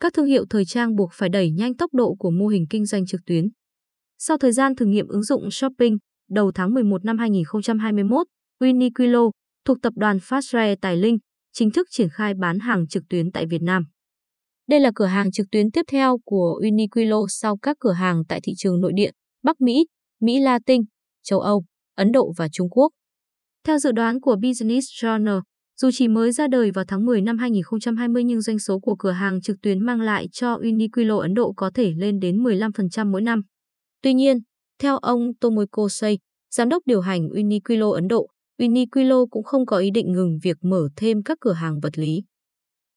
các thương hiệu thời trang buộc phải đẩy nhanh tốc độ của mô hình kinh doanh trực tuyến. Sau thời gian thử nghiệm ứng dụng shopping, đầu tháng 11 năm 2021, Uniqlo, thuộc tập đoàn Fastrae Tài Linh, chính thức triển khai bán hàng trực tuyến tại Việt Nam. Đây là cửa hàng trực tuyến tiếp theo của Uniqlo sau các cửa hàng tại thị trường nội địa, Bắc Mỹ, Mỹ Latin, châu Âu, Ấn Độ và Trung Quốc. Theo dự đoán của Business Journal, dù chỉ mới ra đời vào tháng 10 năm 2020 nhưng doanh số của cửa hàng trực tuyến mang lại cho Uniqlo Ấn Độ có thể lên đến 15% mỗi năm. Tuy nhiên, theo ông Tomoko Sei, giám đốc điều hành Uniqlo Ấn Độ, Uniqlo cũng không có ý định ngừng việc mở thêm các cửa hàng vật lý.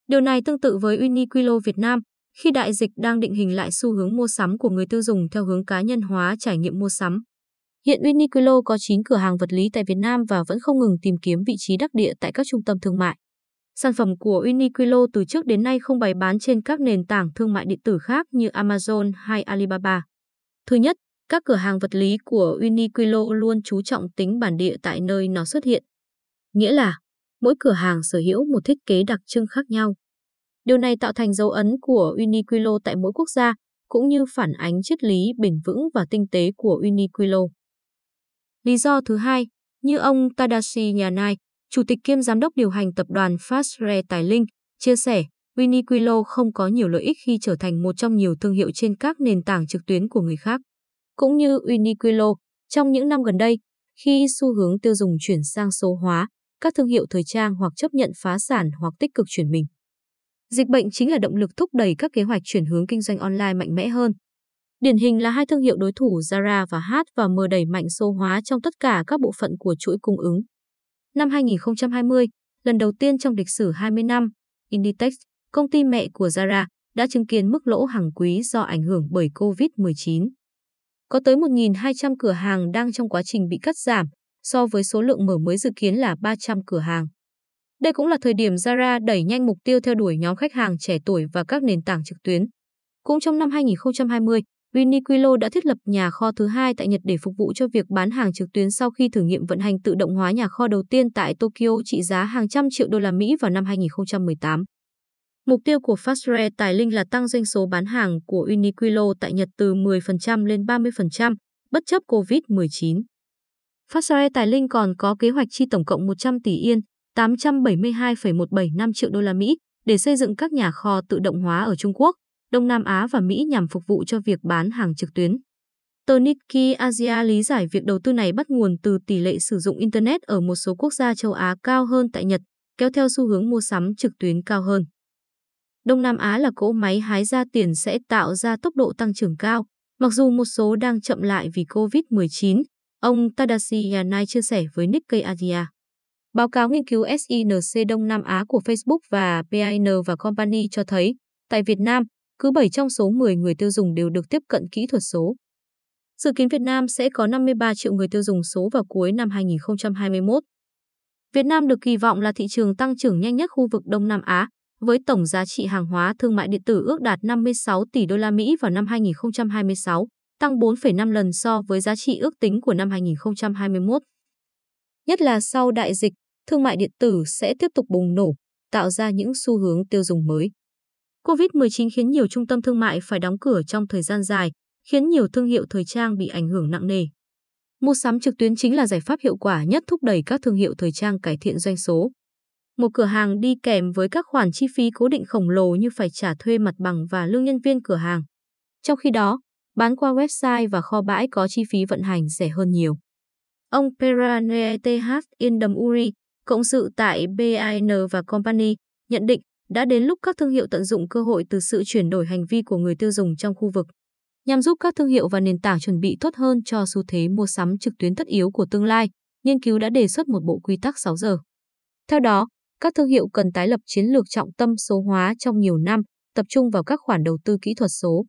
Điều này tương tự với Uniqlo Việt Nam, khi đại dịch đang định hình lại xu hướng mua sắm của người tiêu dùng theo hướng cá nhân hóa trải nghiệm mua sắm. Hiện Uniqlo có 9 cửa hàng vật lý tại Việt Nam và vẫn không ngừng tìm kiếm vị trí đắc địa tại các trung tâm thương mại. Sản phẩm của Uniqlo từ trước đến nay không bày bán trên các nền tảng thương mại điện tử khác như Amazon hay Alibaba. Thứ nhất, các cửa hàng vật lý của Uniqlo luôn chú trọng tính bản địa tại nơi nó xuất hiện. Nghĩa là, mỗi cửa hàng sở hữu một thiết kế đặc trưng khác nhau. Điều này tạo thành dấu ấn của Uniqlo tại mỗi quốc gia, cũng như phản ánh triết lý bền vững và tinh tế của Uniqlo. Lý do thứ hai, như ông Tadashi Yanai, chủ tịch kiêm giám đốc điều hành tập đoàn Fastray Tài Linh, chia sẻ, Uniqlo không có nhiều lợi ích khi trở thành một trong nhiều thương hiệu trên các nền tảng trực tuyến của người khác. Cũng như Uniqlo, trong những năm gần đây, khi xu hướng tiêu dùng chuyển sang số hóa, các thương hiệu thời trang hoặc chấp nhận phá sản hoặc tích cực chuyển mình. Dịch bệnh chính là động lực thúc đẩy các kế hoạch chuyển hướng kinh doanh online mạnh mẽ hơn. Điển hình là hai thương hiệu đối thủ Zara và H&M đẩy mạnh số hóa trong tất cả các bộ phận của chuỗi cung ứng. Năm 2020, lần đầu tiên trong lịch sử 20 năm, Inditex, công ty mẹ của Zara, đã chứng kiến mức lỗ hàng quý do ảnh hưởng bởi COVID-19. Có tới 1.200 cửa hàng đang trong quá trình bị cắt giảm, so với số lượng mở mới dự kiến là 300 cửa hàng. Đây cũng là thời điểm Zara đẩy nhanh mục tiêu theo đuổi nhóm khách hàng trẻ tuổi và các nền tảng trực tuyến. Cũng trong năm 2020, Uniqlo đã thiết lập nhà kho thứ hai tại Nhật để phục vụ cho việc bán hàng trực tuyến sau khi thử nghiệm vận hành tự động hóa nhà kho đầu tiên tại Tokyo trị giá hàng trăm triệu đô la Mỹ vào năm 2018. Mục tiêu của Fastray Tài Linh là tăng doanh số bán hàng của Uniqlo tại Nhật từ 10% lên 30%, bất chấp COVID-19. Fastray Tài Linh còn có kế hoạch chi tổng cộng 100 tỷ yên, 872,175 triệu đô la Mỹ để xây dựng các nhà kho tự động hóa ở Trung Quốc, Đông Nam Á và Mỹ nhằm phục vụ cho việc bán hàng trực tuyến. Tờ Nikkei Asia lý giải việc đầu tư này bắt nguồn từ tỷ lệ sử dụng Internet ở một số quốc gia châu Á cao hơn tại Nhật, kéo theo xu hướng mua sắm trực tuyến cao hơn. Đông Nam Á là cỗ máy hái ra tiền sẽ tạo ra tốc độ tăng trưởng cao, mặc dù một số đang chậm lại vì COVID-19, ông Tadashi Yanai chia sẻ với Nikkei Asia. Báo cáo nghiên cứu SINC Đông Nam Á của Facebook và PIN và Company cho thấy, tại Việt Nam, cứ 7 trong số 10 người tiêu dùng đều được tiếp cận kỹ thuật số. Dự kiến Việt Nam sẽ có 53 triệu người tiêu dùng số vào cuối năm 2021. Việt Nam được kỳ vọng là thị trường tăng trưởng nhanh nhất khu vực Đông Nam Á, với tổng giá trị hàng hóa thương mại điện tử ước đạt 56 tỷ đô la Mỹ vào năm 2026, tăng 4,5 lần so với giá trị ước tính của năm 2021. Nhất là sau đại dịch, thương mại điện tử sẽ tiếp tục bùng nổ, tạo ra những xu hướng tiêu dùng mới. COVID-19 khiến nhiều trung tâm thương mại phải đóng cửa trong thời gian dài, khiến nhiều thương hiệu thời trang bị ảnh hưởng nặng nề. Mua sắm trực tuyến chính là giải pháp hiệu quả nhất thúc đẩy các thương hiệu thời trang cải thiện doanh số. Một cửa hàng đi kèm với các khoản chi phí cố định khổng lồ như phải trả thuê mặt bằng và lương nhân viên cửa hàng. Trong khi đó, bán qua website và kho bãi có chi phí vận hành rẻ hơn nhiều. Ông Perane TH Indam Uri, cộng sự tại BIN và Company, nhận định đã đến lúc các thương hiệu tận dụng cơ hội từ sự chuyển đổi hành vi của người tiêu dùng trong khu vực, nhằm giúp các thương hiệu và nền tảng chuẩn bị tốt hơn cho xu thế mua sắm trực tuyến tất yếu của tương lai. Nghiên cứu đã đề xuất một bộ quy tắc 6 giờ. Theo đó, các thương hiệu cần tái lập chiến lược trọng tâm số hóa trong nhiều năm, tập trung vào các khoản đầu tư kỹ thuật số.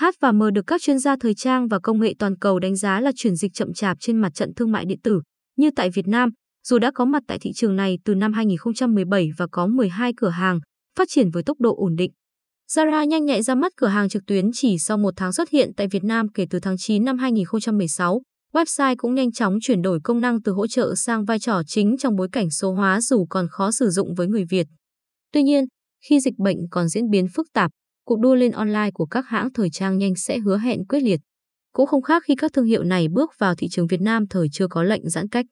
H và M được các chuyên gia thời trang và công nghệ toàn cầu đánh giá là chuyển dịch chậm chạp trên mặt trận thương mại điện tử, như tại Việt Nam, dù đã có mặt tại thị trường này từ năm 2017 và có 12 cửa hàng, phát triển với tốc độ ổn định. Zara nhanh nhạy ra mắt cửa hàng trực tuyến chỉ sau một tháng xuất hiện tại Việt Nam kể từ tháng 9 năm 2016. Website cũng nhanh chóng chuyển đổi công năng từ hỗ trợ sang vai trò chính trong bối cảnh số hóa dù còn khó sử dụng với người Việt. Tuy nhiên, khi dịch bệnh còn diễn biến phức tạp, cuộc đua lên online của các hãng thời trang nhanh sẽ hứa hẹn quyết liệt. Cũng không khác khi các thương hiệu này bước vào thị trường Việt Nam thời chưa có lệnh giãn cách.